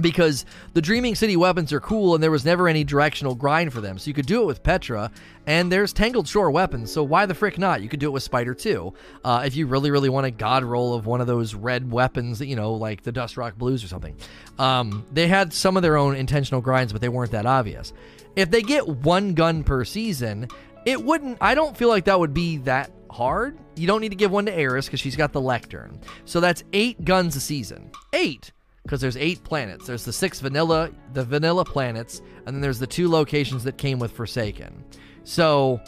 because the Dreaming City weapons are cool and there was never any directional grind for them. So you could do it with Petra, and there's Tangled Shore weapons, so why the frick not? You could do it with Spider too. Uh, if you really, really want a god roll of one of those red weapons, that you know, like the Dustrock Blues or something. Um, they had some of their own intentional grinds, but they weren't that obvious. If they get one gun per season, it wouldn't, I don't feel like that would be that hard. You don't need to give one to Eris because she's got the Lectern. So that's eight guns a season. Eight! Because there's eight planets. There's the six vanilla, the vanilla planets, and then there's the two locations that came with Forsaken. So,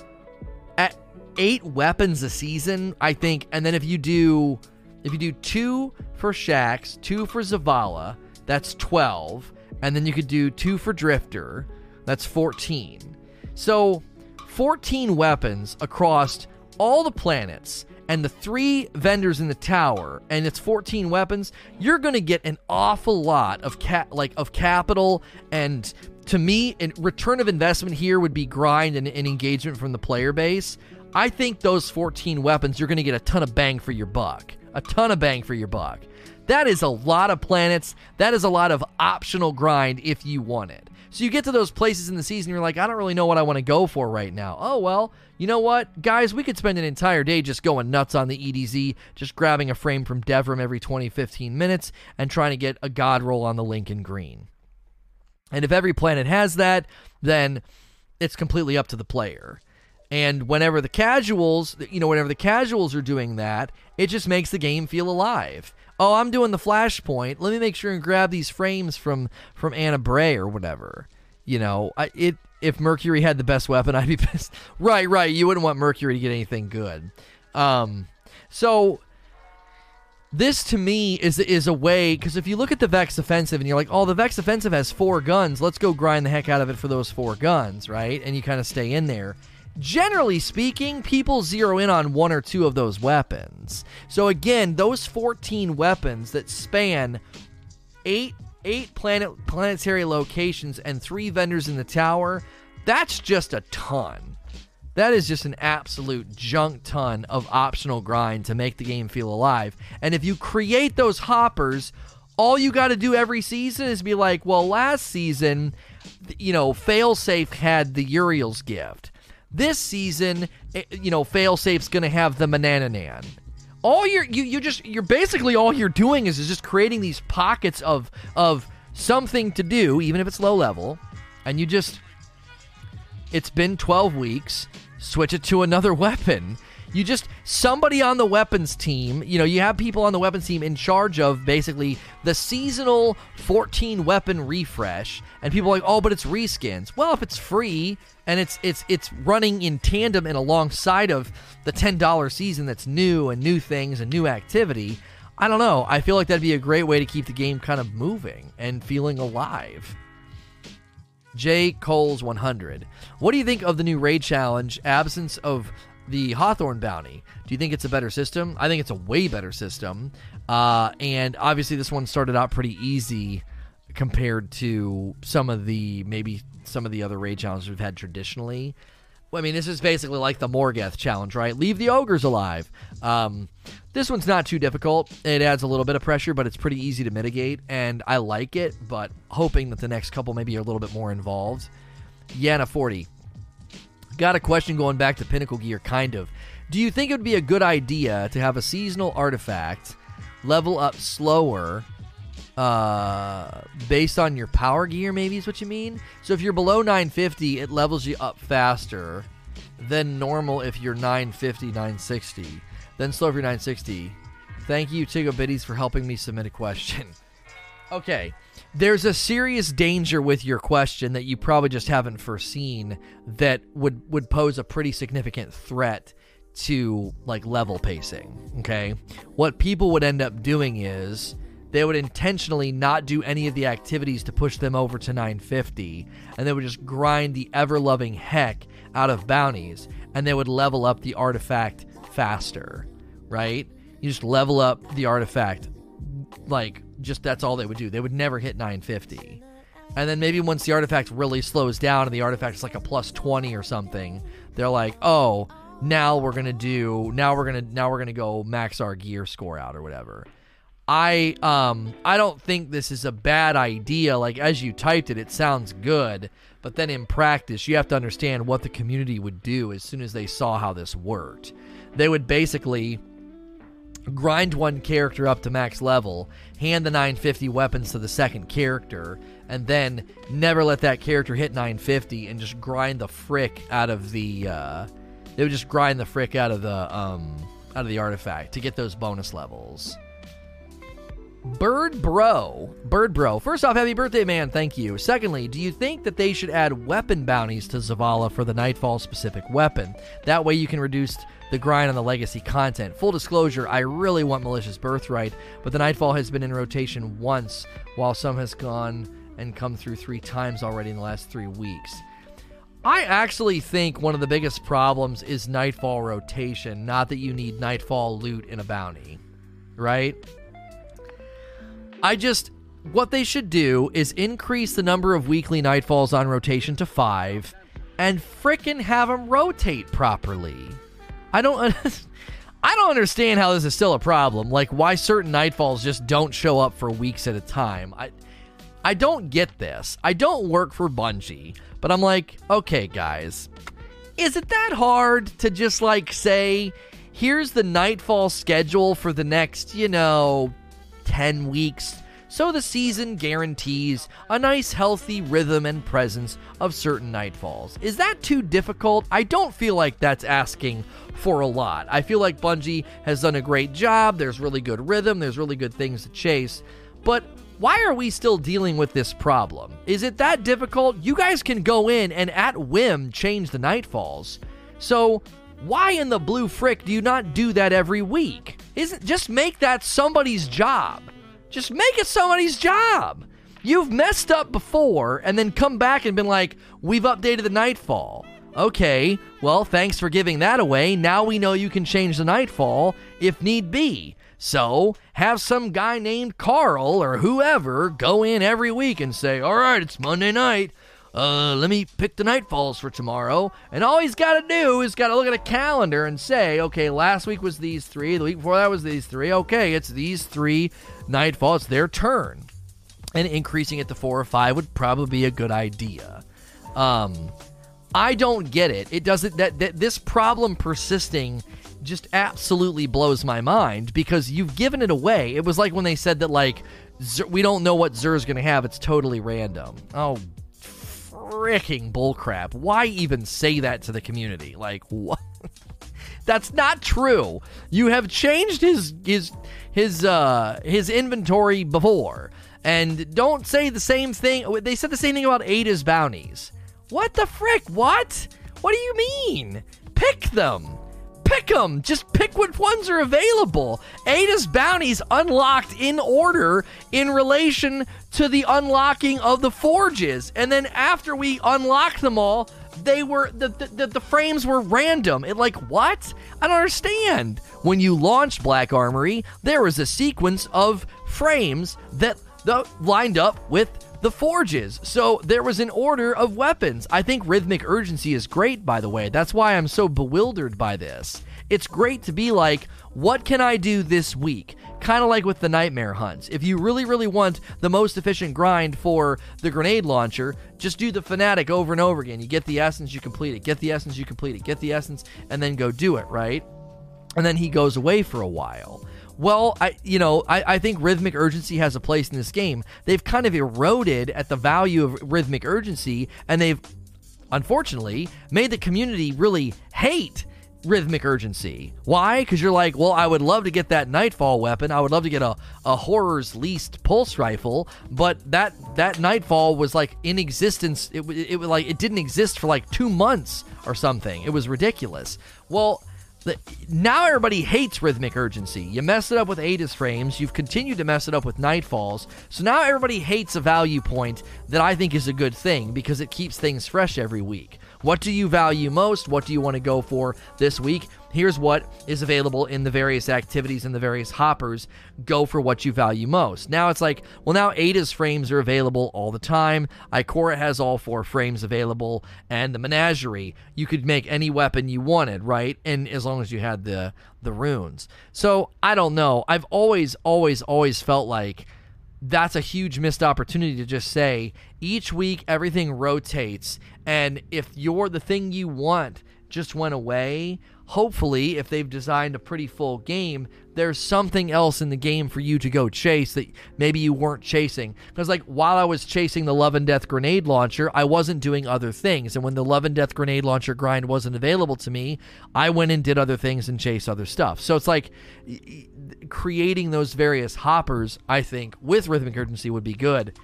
at eight weapons a season, I think, and then if you do, if you do two for Shaxx, two for Zavala, that's twelve, and then you could do two for Drifter, that's fourteen. So, fourteen weapons across all the planets and the three vendors in the tower and it's 14 weapons, you're going to get an awful lot of cat like of capital and to me, a return of investment here would be grind and, and engagement from the player base. I think those 14 weapons, you're going to get a ton of bang for your buck. A ton of bang for your buck. That is a lot of planets. That is a lot of optional grind if you want it. So you get to those places in the season, you're like, I don't really know what I want to go for right now. Oh, well, you know what? Guys, we could spend an entire day just going nuts on the EDZ, just grabbing a frame from Devrim every 20, 15 minutes and trying to get a god roll on the Lincoln Green. And if every planet has that, then it's completely up to the player. And whenever the casuals, you know, whenever the casuals are doing that, it just makes the game feel alive oh, I'm doing the flashpoint. Let me make sure and grab these frames from from Ana Bray or whatever. You know, I, it if Mercury had the best weapon, I'd be pissed. right, right. You wouldn't want Mercury to get anything good. Um, so this to me is is a way because if you look at the Vex offensive and you're like, oh, the Vex offensive has four guns, let's go grind the heck out of it for those four guns, right? And you kind of stay in there generally speaking, people zero in on one or two of those weapons. So again, those 14 weapons that span eight eight planet planetary locations and three vendors in the tower, that's just a ton. That is just an absolute junk ton of optional grind to make the game feel alive. And if you create those hoppers, all you got to do every season is be like, well, last season, you know, Failsafe had the Uriel's gift. This season, eh, you know, Failsafe's going to have the Manannan. All you're you you just you're basically all you're doing is, is just creating these pockets of of something to do, even if it's low level, and you just it's been 12 weeks, switch it to another weapon. You just somebody on the weapons team, you know, you have people on the weapons team in charge of basically the seasonal 14 weapon refresh, and people are like, "Oh, but it's reskins." Well, if it's free and it's it's it's running in tandem and alongside of the $10 season that's new and new things and new activity, I don't know. I feel like that'd be a great way to keep the game kind of moving and feeling alive. J. Coles 100. What do you think of the new raid challenge? Absence of the Hawthorne bounty. Do you think it's a better system? I think it's a way better system. Uh, and obviously, this one started out pretty easy compared to some of the maybe some of the other raid challenges we've had traditionally. I mean, this is basically like the Morgeth challenge, right? Leave the ogres alive. Um, this one's not too difficult. It adds a little bit of pressure, but it's pretty easy to mitigate, and I like it. But hoping that the next couple maybe are a little bit more involved. Yana forty. Got a question going back to Pinnacle Gear, kind of. Do you think it would be a good idea to have a seasonal artifact level up slower uh, based on your power gear, maybe is what you mean. So if you're below 950, it levels you up faster than normal if you're 950, 960. Then slow if you're 960. Thank you, Tigo Biddies, for helping me submit a question. okay, there's a serious danger with your question that you probably just haven't foreseen that would would pose a pretty significant threat to like level pacing. Okay, what people would end up doing is they would intentionally not do any of the activities to push them over to 950, and they would just grind the ever loving heck out of bounties, and they would level up the artifact faster, right? You just level up the artifact, like, just that's all they would do. They would never hit 950. And then maybe once the artifact really slows down and the artifact's like a plus 20 or something, they're like, oh, now we're gonna do now we're gonna now we're gonna go max our gear score out or whatever I um I don't think this is a bad idea. Like as you typed it, it sounds good, but then in practice, you have to understand what the community would do as soon as they saw how this worked. They would basically grind one character up to max level, hand the 950 weapons to the second character, and then never let that character hit 950 and just grind the frick out of the uh, they would just grind the frick out of the um out of the artifact to get those bonus levels. Bird Bro. Bird Bro. First off, happy birthday, man. Thank you. Secondly, do you think that they should add weapon bounties to Zavala for the Nightfall specific weapon? That way you can reduce the grind on the legacy content. Full disclosure, I really want Militia's Birthright, but the Nightfall has been in rotation once, while some has gone and come through three times already in the last three weeks. I actually think one of the biggest problems is Nightfall rotation, not that you need Nightfall loot in a bounty, right? I just what they should do is increase the number of weekly nightfalls on rotation to five, and frickin' have them rotate properly. I don't. I don't understand how this is still a problem. Like why certain nightfalls just don't show up for weeks at a time. I I don't get this. I don't work for Bungie, but I'm like, okay, guys, is it that hard to just like say, here's the nightfall schedule for the next, you know, 10 weeks, so the season guarantees a nice healthy rhythm and presence of certain nightfalls. Is that too difficult? I don't feel like that's asking for a lot. I feel like Bungie has done a great job. There's really good rhythm, there's really good things to chase. But why are we still dealing with this problem? Is it that difficult? You guys can go in and at whim change the nightfalls. So why in the blue frick do you not do that every week? Isn't just make that somebody's job. Just make it somebody's job. You've messed up before and then come back and been like, "We've updated the nightfall." Okay, well, thanks for giving that away. Now we know you can change the nightfall if need be. So, have some guy named Carl or whoever go in every week and say, All right, it's Monday night uh, let me pick the nightfalls for tomorrow. And all he's got to do is got to look at a calendar and say, okay, last week was these three, the week before that was these three. Okay, it's these three nightfalls. It's their turn. And increasing it to four or five would probably be a good idea. Um, I don't get it. It doesn't that, that this problem persisting just absolutely blows my mind because you've given it away. It was like when they said that like we don't know what Xur's going to have. It's totally random. Oh freaking bullcrap. Why even say that to the community? Like what? That's not true. You have changed his his his uh his inventory before. And don't say the same thing. They said the same thing about Ada's bounties. What the frick? What? What do you mean? Pick them pick them. Just pick what ones are available. Ada's bounties unlocked in order in relation to the unlocking of the forges. And then after we unlock them all, they were the, the, the frames were random. It like what? I don't understand. When you launched Black Armory, there was a sequence of frames that the, lined up with the forges. So there was an order of weapons. I think rhythmic urgency is great, by the way. That's why I'm so bewildered by this. It's great to be like, what can I do this week? Kind of like with the nightmare hunts. If you really, really want the most efficient grind for the grenade launcher, just do the fanatic over and over again. You get the essence, you complete it. Get the essence, you complete it. Get the essence, and then go do it, right? And then he goes away for a while. Well, I you know I, I think rhythmic urgency has a place in this game. They've kind of eroded at the value of rhythmic urgency, and they've unfortunately made the community really hate rhythmic urgency. Why? Because you're like, well, I would love to get that Nightfall weapon. I would love to get a, a horror's least pulse rifle, but that that Nightfall was like in existence. It it, it was like it didn't exist for like two months or something. It was ridiculous. Well. Now everybody hates rhythmic urgency. You mess it up with Aegis frames. You've continued to mess it up with Nightfalls. So now everybody hates a value point that I think is a good thing because it keeps things fresh every week. What do you value most? What do you want to go for this week? Here's what is available in the various activities and the various hoppers. Go for what you value most. Now it's like, well, now Ada's frames are available all the time. Ikora has all four frames available, and the Menagerie, you could make any weapon you wanted, right? And as long as you had the the runes. So I don't know. I've always, always, always felt like that's a huge missed opportunity to just say each week everything rotates and if you're the thing you want just went away. Hopefully if they've designed a pretty full game there's something else in the game for you to go chase that maybe you weren't chasing. Because like while i was chasing the love and death grenade launcher i wasn't doing other things. And when the love and death grenade launcher grind wasn't available to me i went and did other things and chased other stuff. So it's like creating those various hoppers, I think, with rhythmic urgency would be good.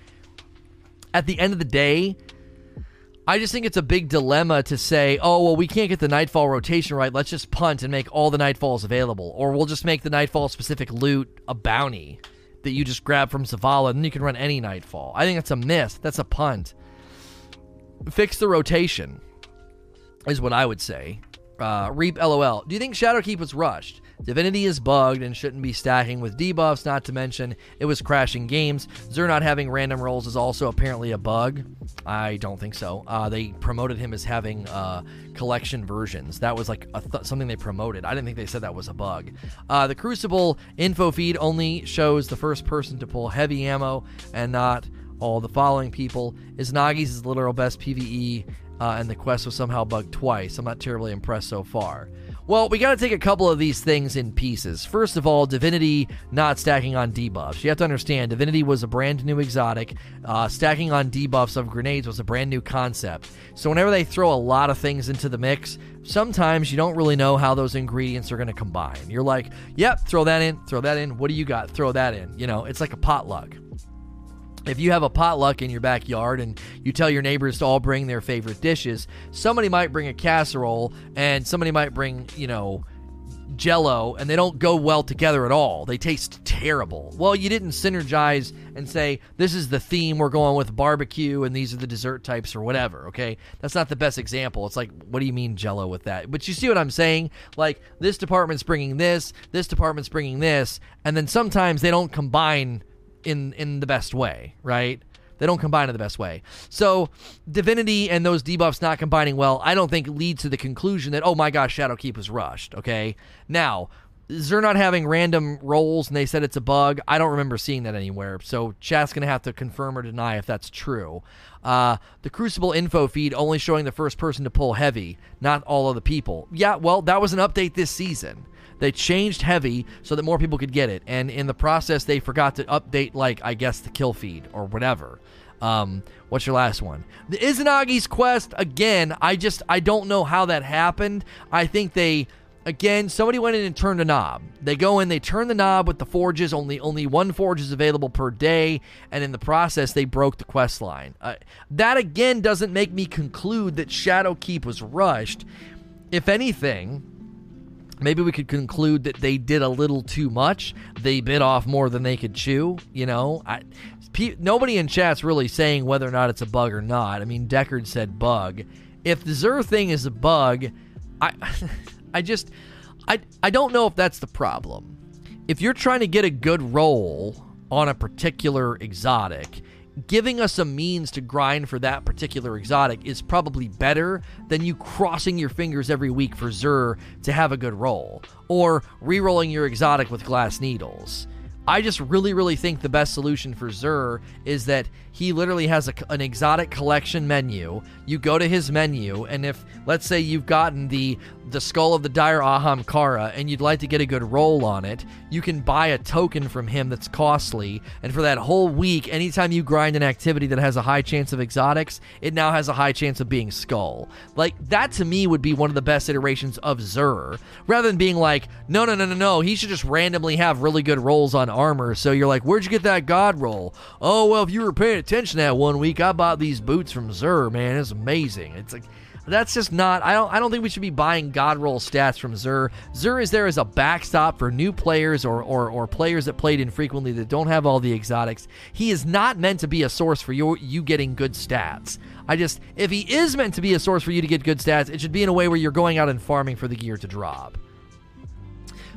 At the end of the day, I just think it's a big dilemma to say, oh, well, we can't get the Nightfall rotation right. Let's just punt and make all the Nightfalls available. Or we'll just make the Nightfall specific loot a bounty that you just grab from Zavala, and then you can run any Nightfall. I think that's a miss. That's a punt. Fix the rotation, is what I would say. Uh, Reap LOL. Do you think Shadowkeep was rushed? Divinity is bugged and shouldn't be stacking with debuffs, not to mention it was crashing games. Xur not having random rolls is also apparently a bug. I don't think so. Uh, they promoted him as having uh, collection versions. That was like th- something they promoted. I didn't think they said that was a bug. Uh, the Crucible info feed only shows the first person to pull heavy ammo and not all the following people. Izanagi's literal best PvE, uh, and the quest was somehow bugged twice. I'm not terribly impressed so far. Well, we got to take a couple of these things in pieces. First of all, Divinity not stacking on debuffs. You have to understand, Divinity was a brand new exotic. Uh, stacking on debuffs of grenades was a brand new concept. So, whenever they throw a lot of things into the mix, sometimes you don't really know how those ingredients are going to combine. You're like, yep, throw that in, throw that in. What do you got? Throw that in. You know, it's like a potluck if you have a potluck in your backyard and you tell your neighbors to all bring their favorite dishes, somebody might bring a casserole and somebody might bring, you know, jello and they don't go well together at all. They taste terrible. Well, you didn't synergize and say, this is the theme we're going with barbecue and these are the dessert types or whatever, okay? That's not the best example. It's like, what do you mean jello with that? But you see what I'm saying? Like, this department's bringing this, this department's bringing this, and then sometimes they don't combine in in the best way, right? They don't combine in the best way. So, Divinity and those debuffs not combining well, I don't think leads to the conclusion that, oh my gosh, Shadowkeep was rushed, okay? Now, Xur not having random rolls and they said it's a bug. I don't remember seeing that anywhere. So, chat's to have to confirm or deny if that's true. Uh, the Crucible info feed only showing the first person to pull heavy, not all of the people. Yeah, well, that was an update this season. They changed heavy so that more people could get it, and in the process, they forgot to update, like I guess, the kill feed or whatever. Um, what's your last one? The Izanagi's quest again. I just I don't know how that happened. I think they again somebody went in and turned a knob. They go in, they turn the knob with the forges. Only only one forge is available per day, and in the process, they broke the quest line. Uh, that again doesn't make me conclude that Shadowkeep was rushed. If anything, maybe we could conclude that they did a little too much. They bit off more than they could chew. You know, I, pe- nobody in chat's really saying whether or not it's a bug or not. I mean, Deckard said bug. If the Xur thing is a bug, I, I just, I, I don't know if that's the problem. If you're trying to get a good roll on a particular exotic giving us a means to grind for that particular exotic is probably better than you crossing your fingers every week for Xur to have a good roll or re rolling your exotic with glass needles. I just really, really think the best solution for Xur is that he literally has a, an exotic collection menu. You go to his menu, and if let's say you've gotten the the skull of the dire Ahamkara and you'd like to get a good roll on it, you can buy a token from him that's costly. And for that whole week, anytime you grind an activity that has a high chance of exotics, it now has a high chance of being skull. Like that to me would be one of the best iterations of Xur, rather than being like, no, no, no, no, no, he should just randomly have really good rolls on armor. So you're like, where'd you get that god roll? Oh well, if you were paying attention that one week, I bought these boots from Xur. Man, it's amazing. It's like that's just not. I don't. I don't think we should be buying God roll stats from Xur. Xur is there as a backstop for new players or, or or players that played infrequently that don't have all the exotics. He is not meant to be a source for your you getting good stats. I just if he is meant to be a source for you to get good stats, it should be in a way where you're going out and farming for the gear to drop.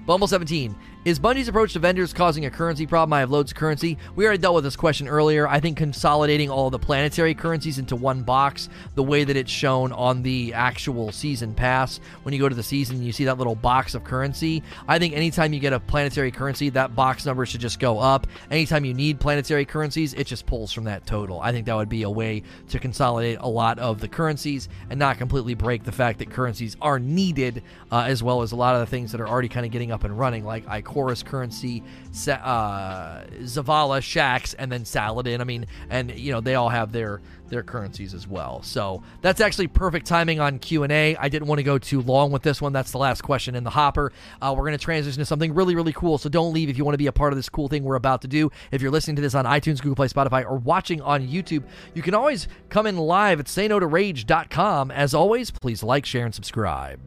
Bumble 17. Is Bungie's approach to vendors causing a currency problem? I have loads of currency. We already dealt with this question earlier. I think consolidating all the planetary currencies into one box, the way that it's shown on the actual season pass, when you go to the season, you see that little box of currency. I think anytime you get a planetary currency, that box number should just go up. Anytime you need planetary currencies, it just pulls from that total. I think that would be a way to consolidate a lot of the currencies and not completely break the fact that currencies are needed, uh, as well as a lot of the things that are already kind of getting up and running, like I Chorus currency, uh, Zavala, Shaxx, and then Saladin. I mean, and you know they all have their their currencies as well. So that's actually perfect timing on Q and A. I didn't want to go too long with this one. That's the last question in the hopper. Uh, we're going to transition to something really really cool. So don't leave if you want to be a part of this cool thing we're about to do. If you're listening to this on iTunes, Google Play, Spotify, or watching on YouTube, you can always come in live at sayno to rage.com. As always, please like, share, and subscribe.